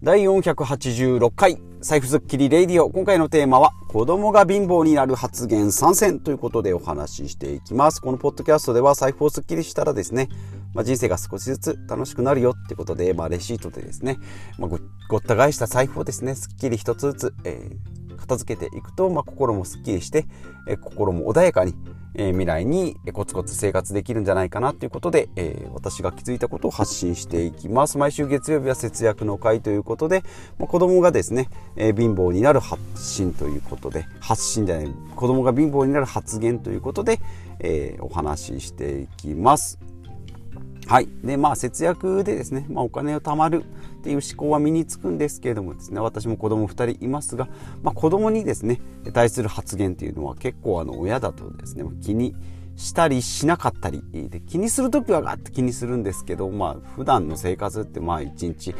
第486回財布スッキリレイディオ。今回のテーマは子供が貧乏になる発言参戦ということでお話ししていきます。このポッドキャストでは財布をスッキリしたらですね、まあ、人生が少しずつ楽しくなるよってことで、まあ、レシートでですね、まあ、ごごった返した財布をですねスッキリ一つずつ、えー、片付けていくと、まあ、心もスッキリして、えー、心も穏やかにえ未来にコツコツ生活できるんじゃないかなということで、えー、私が気づいたことを発信していきます。毎週月曜日は節約の会ということで、まあ、子供がですね、えー、貧乏になる発信ということで、発信じゃない、子供が貧乏になる発言ということで、えー、お話ししていきます。はい。で、まあ、節約でですね、まあ、お金を貯まるっていう思考は身につくんですけれどもですね、私も子供2人いますが、まあ、子供にですね、対する発言っていうのは結構あの、親だとですね、気にしたりしなかったりで気にする時はガッて気にするんですけど、まあ、普段の生活ってまあ1日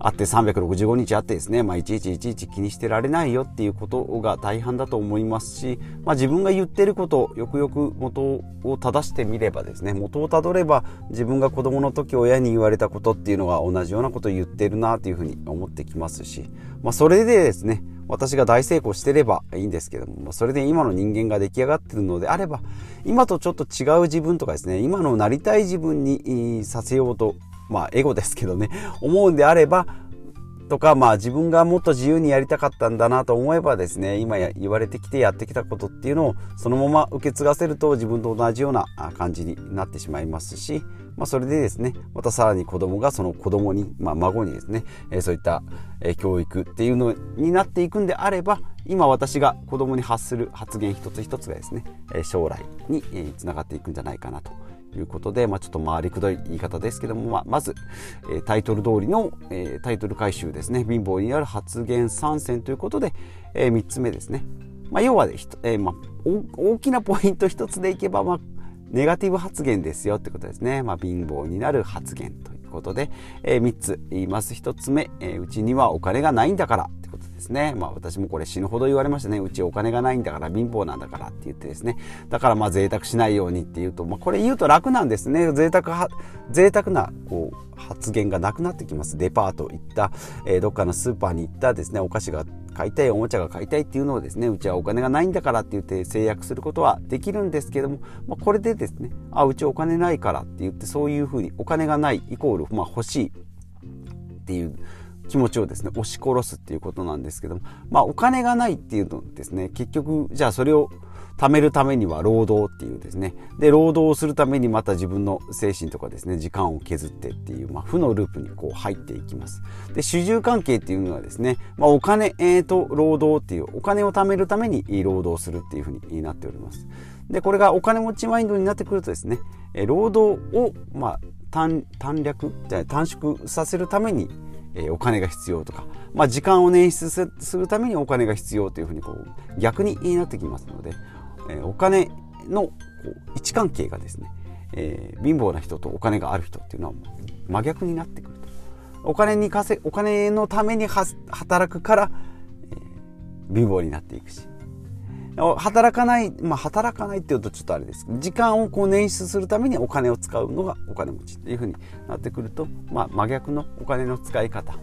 あって365日あってですね、まあ、いちいちいちいち気にしてられないよっていうことが大半だと思いますし、まあ、自分が言ってることよくよく元を正してみればですね元をたどれば自分が子供の時親に言われたことっていうのが同じようなことを言ってるなというふうに思ってきますし、まあ、それでですね私が大成功してればいいんですけども、それで今の人間が出来上がってるのであれば、今とちょっと違う自分とかですね、今のなりたい自分にさせようと、まあエゴですけどね、思うんであれば、とか、まあ自分がもっと自由にやりたかったんだなと思えばですね、今言われてきてやってきたことっていうのをそのまま受け継がせると自分と同じような感じになってしまいますし、まあそれでですね、またさらに子供がその子供に、まあ孫にですね、えそういった教育っていうのになっていくんであれば、今私が子供に発する発言一つ一つがですね、将来につながっていくんじゃないかなと。いうことで、まあ、ちょっと回りくどい言い方ですけども、まあ、まず、え、タイトル通りの、え、タイトル回収ですね。貧乏になる発言参戦ということで、え、3つ目ですね、まあ、要は、えーまあ、大きなポイント1つでいけば、まあ、ネガティブ発言ですよってことですね、まあ、貧乏になる発言ということで、えー、3つ言います。1つ目、え、うちにはお金がないんだからってことですね。まあ私もこれ死ぬほど言われましたね。うちお金がないんだから貧乏なんだからって言ってですね。だからまあ贅沢しないようにって言うと、まあこれ言うと楽なんですね。贅沢は、贅沢なこう発言がなくなってきます。デパート行った、えー、どっかのスーパーに行ったですね、お菓子が買いたい、おもちゃが買いたいっていうのをですね、うちはお金がないんだからって言って制約することはできるんですけども、まあ、これでですね、あ、うちお金ないからって言ってそういうふうにお金がないイコール、まあ欲しいっていう気持ちをですね押し殺すっていうことなんですけどもまあお金がないっていうのですね結局じゃあそれを貯めるためには労働っていうですね。で労働をするためにまた自分の精神とかですね時間を削ってっていう、まあ、負のループにこう入っていきます。で主従関係っていうのはですね、まあ、お金、えー、と労働っていうお金を貯めるために労働するっていうふうになっております。でこれがお金持ちマインドになってくるとですね労働を、まあ、短略短縮させるためにえお金が必要とか、まあ、時間を捻出するためにお金が必要というふうにこう逆になってきますので、えお金のこう位置関係がですね、えー、貧乏な人とお金がある人っていうのは真逆になってくると。お金に稼お金のために働くから、えー、貧乏になっていくし働かない、まあ、働かないっていうとちょっとあれです。時間をこう捻出するためにお金を使うのがお金持ちっていうふうになってくると、まあ、真逆のお金の使い方。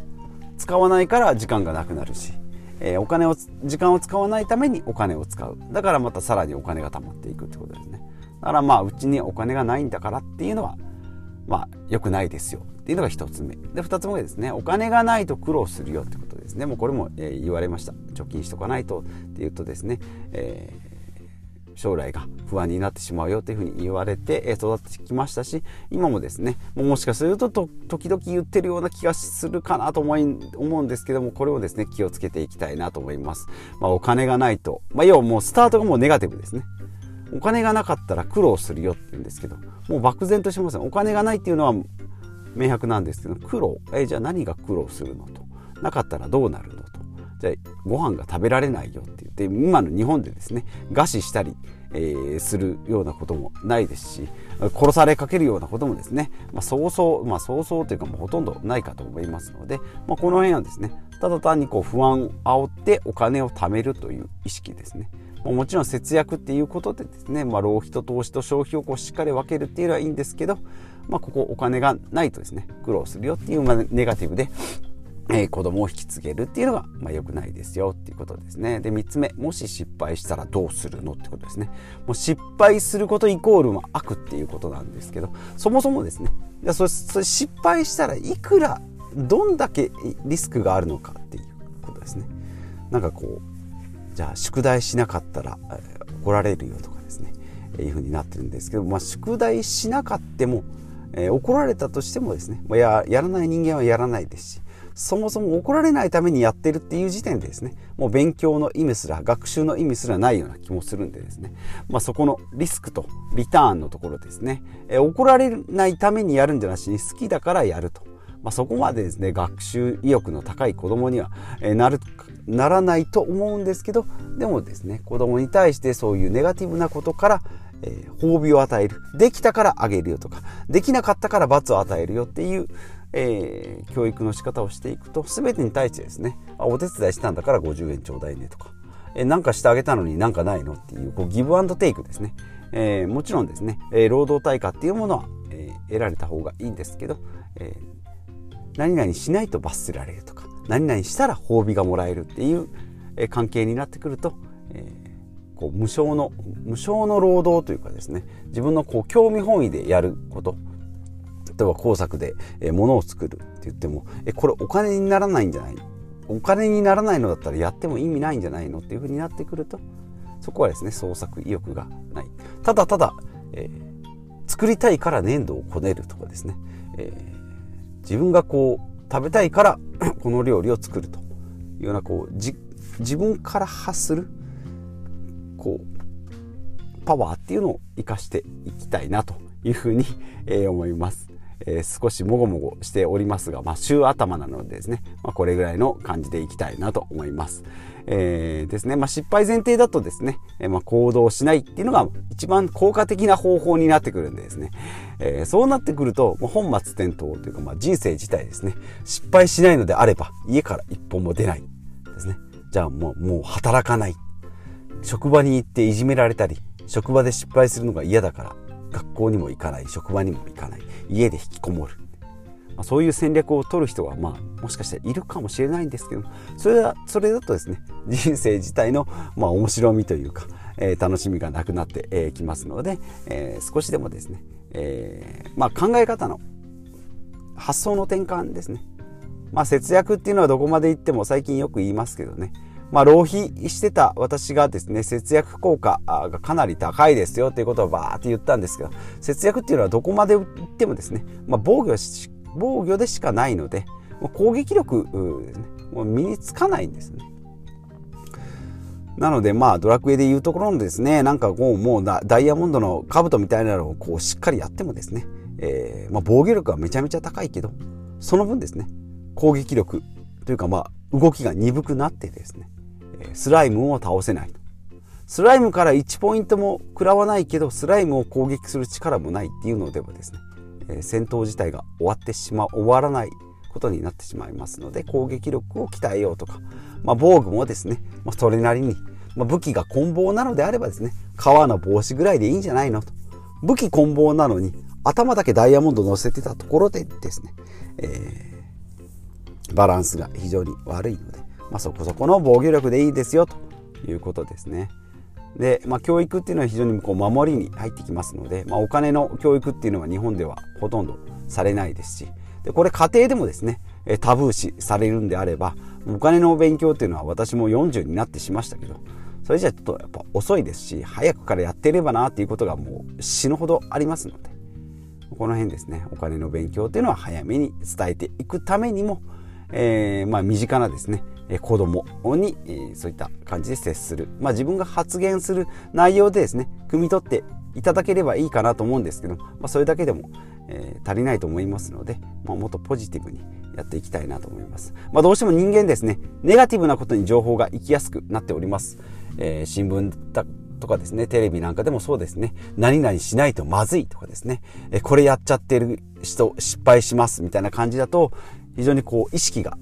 使わないから時間がなくなるし、えー、お金を時間を使わないためにお金を使う。だからまたさらにお金が貯まっていくってことですね。だからまあうちにお金がないんだからっていうのはまあ良くないですよ。っていうのが1つ目。で2つ目ですね。お金がないと苦労するよってこと。ですね。もうこれも、え、言われました。貯金しとかないとっていうとですね、えー、将来が不安になってしまうよというふうに言われて育ってきましたし今もですねもしかすると時々言ってるような気がするかなと思い思うんですけどもこれをですね気をつけていきたいなと思います、まあ、お金がないと、まあ、要はもうスタートがもうネガティブですね。お金がなかったら苦労するよって言うんですけどもう漠然としませんお金がないっていうのは明白なんですけど苦労。えじゃあ何が苦労するのと。なかったらどうなるのと。じゃあご飯が食べられないよって言って今の日本でですね餓死したり、えー、するようなこともないですし殺されかけるようなこともですね、まあ、そうそうまあそうそうというかもうほとんどないかと思いますので、まあ、この辺はですねただ単にこう不安を煽ってお金を貯めるという意識ですね。もちろん節約っていうことでですね、まあ、浪費と投資と消費をこうしっかり分けるっていうのはいいんですけど、まあ、ここお金がないとですね苦労するよっていう、ネガティブでえー、子供を引き継げるっていうのが、まあ、良くないですよっていうことですね。で、3つ目、もし失敗したらどうするのってことですね。もう失敗することイコール悪っていうことなんですけど、そもそもですね、いやそれそれ失敗したらいくら、どんだけリスクがあるのかっていうことですね。なんかこう、じゃあ宿題しなかったら、えー、怒られるよとかですね、えー、いうふうになってるんですけど、まあ、宿題しなかっても、えー、怒られたとしてもですね、まあ、ややらない人間はやらないですし、そもそも怒られないためにやってるっていう時点でですねもう勉強の意味すら学習の意味すらないような気もするんでですね、まあ、そこのリスクとリターンのところですね、え怒られないためにやるんじゃなしに好きだからやると、まあ、そこまでですね学習意欲の高い子供には、えなるならないと思うんですけどでもですね子供に対してそういうネガティブなことからえー、褒美を与える。できたからあげるよとか、できなかったから罰を与えるよっていう、えー、教育の仕方をしていくと全てに対してですねお手伝いしたんだから50円ちょうだいねとか、えー、かしてあげたのになんかないのっていうこうギブアンドテイクですね、えー、もちろんですね、えー、労働対価っていうものは、えー、得られた方がいいんですけど、えー、何々しないと罰せられるとか何々したら褒美がもらえるっていう、えー、関係になってくると、えー、こう無償の無償の労働というかですね自分のこう興味本位でやること例えば工作で、え物を作るって言ってもえこれお金にならないんじゃないお金にならないのだったらやっても意味ないんじゃないのっていうふうになってくるとそこはですね創作意欲がない。ただただ、えー、作りたいから粘土をこねるとかですね、えー、自分がこう食べたいから この料理を作るというようなこう自分から発するこうパワーっていうのを生かしていきたいなというふうに、えー、思います。えー、少しもごもごしておりますが、まあ、週頭なのでですね、まあ、これぐらいの感じでいきたいなと思います。えー、ですね、まあ、失敗前提だとですね、えー、まあ、行動しないっていうのが一番効果的な方法になってくるんでですね、えー、そうなってくると、まあ、本末転倒というか、まあ、人生自体ですね、失敗しないのであれば、家から一歩も出ないですね。じゃあもう、もう働かない。職場に行っていじめられたり、職場で失敗するのが嫌だから、学校にも行かない職場にも行かない家で引きこもる、まあ、そういう戦略を取る人はまあもしかしたらいるかもしれないんですけどそれはそれだとですね人生自体のまあ面白みというか、えー、楽しみがなくなってき、えー、ますので、えー、少しでもですね、えーまあ、考え方の発想の転換ですね。まあ節約っていうのはどこまで行っても最近よく言いますけどね。まあ、浪費してた私がですね、節約効果がかなり高いですよということをバーって言ったんですけど、節約っていうのはどこまで行ってもですね、まあ、防御し防御でしかないので、攻撃力ですね、もう身につかないんですね。なので、まあ、ドラクエでいうところのですね、なんかこう、もうダイヤモンドの兜みたいなのをこう、しっかりやってもですね、えー、まあ、防御力はめちゃめちゃ高いけど、その分ですね、攻撃力というか、まあ、動きが鈍くなってですね、スライムを倒せないと。スライムから1ポイントも食らわないけど、スライムを攻撃する力もないっていうのではですね、戦闘自体が終わってしまう、終わらないことになってしまいますので、攻撃力を鍛えようとか、まあ、防具もですね、まあ、それなりに、まあ、武器が棍棒なのであればですね、革の帽子ぐらいでいいんじゃないのと。武器棍棒なのに、頭だけダイヤモンド乗せてたところでですね、えー、バランスが非常に悪いので、まあ、そこそこの防御力でいいですよということですね。で、まあ、教育っていうのは非常にこう守りに入ってきますので、まあ、お金の教育っていうのは日本ではほとんどされないですしでこれ家庭でもですねタブー視されるんであればお金の勉強っていうのは私も40になってしましたけどそれじゃちょっとやっぱ遅いですし早くからやっていればなっていうことがもう死ぬほどありますのでこの辺ですねお金の勉強っていうのは早めに伝えていくためにも、えー、まあ身近なですね子供にそういった感じで接する、まあ、自分が発言する内容でですね汲み取っていただければいいかなと思うんですけど、まあ、それだけでも、えー、足りないと思いますので、まあ、もっとポジティブにやっていきたいなと思います、まあ、どうしても人間ですねネガティブなことに情報が行きやすくなっております、えー、新聞だとかですねテレビなんかでもそうですね何々しないとまずいとかですね、え、これやっちゃってる人失敗しますみたいな感じだと非常にこう意識が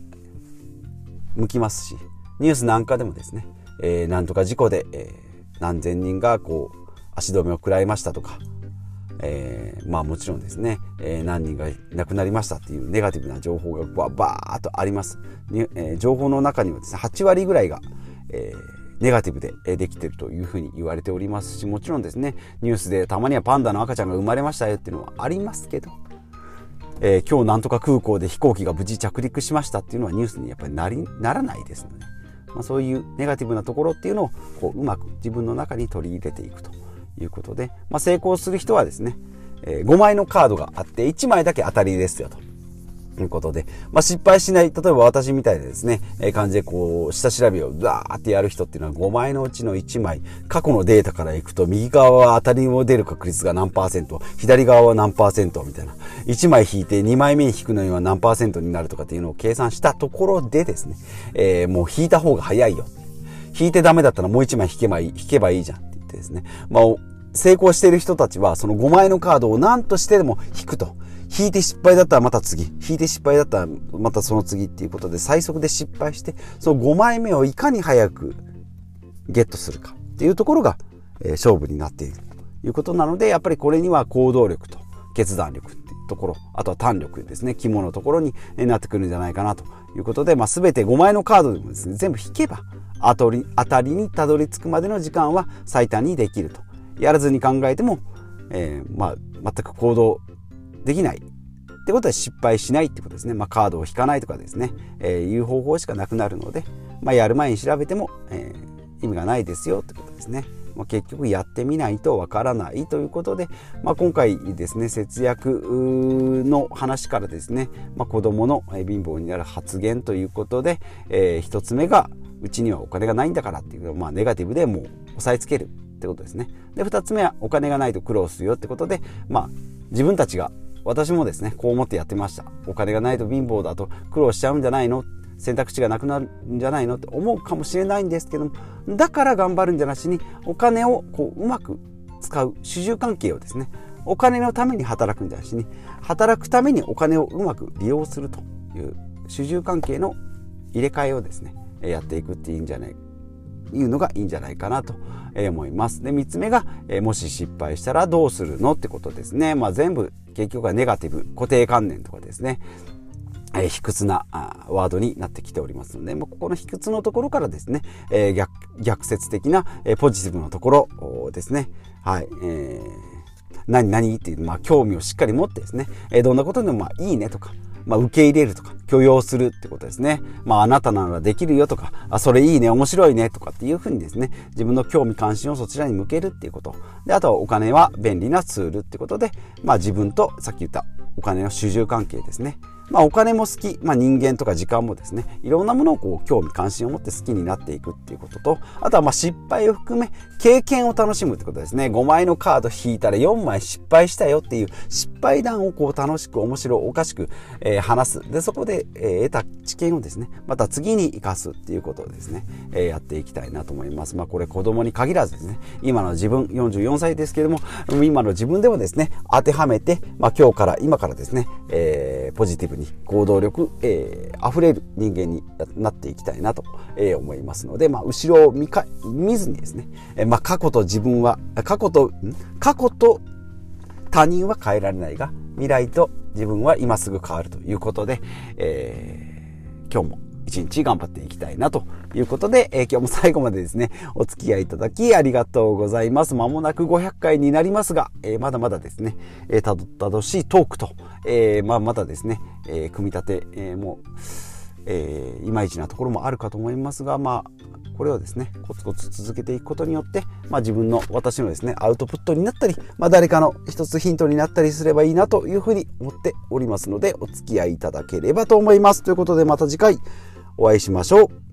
向きますしニュースなんかでもですね、えー、なんとか事故で、えー、何千人がこう足止めを食らいましたとか、えー、まあもちろんですね、えー、何人が亡くなりましたっていうネガティブな情報がバーッとあります。えー、情報の中にはですね、8割ぐらいが、えネガティブでできてるというふうに言われておりますし、もちろんですね、ニュースでたまにはパンダの赤ちゃんが生まれましたよっていうのはありますけど、え今日なんとか空港で飛行機が無事着陸しましたっていうのはニュースにやっぱりなりならないですので、まあ、そういうネガティブなところっていうのをこううまく自分の中に取り入れていくということで、まあ、成功する人はですね、えー、5枚のカードがあって1枚だけ当たりですよと。いうことで、まあ、失敗しない、例えば私みたいなですね、えー、感じでこう、下調べをザーってやる人っていうのは5枚のうちの1枚、過去のデータからいくと、右側は当たりを出る確率が何パーセント、左側は何パーセントみたいな、1枚引いて2枚目に引くのには何パーセントになるとかっていうのを計算したところでですね、えー、もう引いた方が早いよ。引いてダメだったらもう1枚引けばいい、引けばいいじゃんって言ってですね、まあ、成功している人たちは、その5枚のカードを何としてでも引くと。引いて失敗だったらまた次。引いて失敗だったらまたその次っていうことで、最速で失敗して、その5枚目をいかに早くゲットするかっていうところが、え、勝負になっているということなので、やっぱりこれには行動力と決断力っていうところ、あとは胆力ですね、肝のところになってくるんじゃないかなということで、まあ、全て5枚のカードでもですね、全部引けば、当たりにたどり着くまでの時間は最短にできると。やらずに考えても、えー、まあ、全く行動できないってことは失敗しないってことですね。まあ、カードを引かないとかですね、えー、いう方法しかなくなるので、まあ、やる前に調べても、えー、意味がないですよってことですね。まあ、結局やってみないとわからないということで、まあ、今回ですね節約の話からですね、まあ、子どもの貧乏になる発言ということで、えー、1つ目がうちにはお金がないんだからっていう、まあ、ネガティブでもう押さえつけるってことですね。で、二つ目はお金がないと苦労するよってことで、まあ、自分たちが、私もですね、こう思ってやってました。お金がないと貧乏だと苦労しちゃうんじゃないの？選択肢がなくなるんじゃないの？って思うかもしれないんですけども、だから頑張るんじゃなしに、お金をこう、うまく使う主従関係をですね、お金のために働くんじゃなしに、働くためにお金をうまく利用するという主従関係の入れ替えをですね、やっていくっていいんじゃないいうのがいいんじゃないかなと思います。で、3つ目が、もし失敗したらどうするのってことですね。まあ全部結局はネガティブ、固定観念とかですね。え、卑屈なワードになってきておりますので、まあ、ここの卑屈のところからですね、えー、逆逆説的な、えー、ポジティブのところですね、はい、えー、何何っていう、まあ、興味をしっかり持ってですね、えー、どんなことでもまあいいねとか、まあ、受け入れるとか、許容するってことですね。まあ、あなたならできるよとか、あ、それいいね、面白いねとかっていうふうにですね、自分の興味関心をそちらに向けるっていうこと。で、あとはお金は便利なツールってことで、まあ自分とさっき言ったお金の主従関係ですね。まあ、お金も好き、まあ、人間とか時間もですねいろんなものをこう興味関心を持って好きになっていくっていうこととあとはまあ失敗を含め経験を楽しむってことですね。5枚のカード引いたら4枚失敗したよっていう失敗談をこう楽しく面白おかしく、えー、話す。でそこで、えー、得た知見をですねまた次に生かすっていうことをですね、えー、やっていきたいなと思います。まあこれ子供に限らずですね今の自分44歳ですけれども今の自分でもですね当てはめて、まあ、今日から今からですね、えー、ポジティブに行動力、えー、溢れる人間になっていきたいなと、えー、思いますので、まあ、後ろを見か見ずにですね、えー、まあ、過去と自分は、過去と、過去と他人は変えられないが、未来と自分は今すぐ変わるということで、えー、今日も一日頑張っていきたいなということで、えー、今日も最後までですね、お付き合いいただきありがとうございます。まもなく500回になりますが、えー、まだまだですね、えー、たどたどしいトークと、えー、まあ、まだですね、え組み立て、えもう、えいまいちなところもあるかと思いますが、まあ、これをですね、コツコツ続けていくことによって、まあ、自分の、私のですね、アウトプットになったり、まあ、誰かの一つヒントになったりすればいいなというふうに思っておりますので、お付き合いいただければと思います。ということで、また次回、お会いしましょう。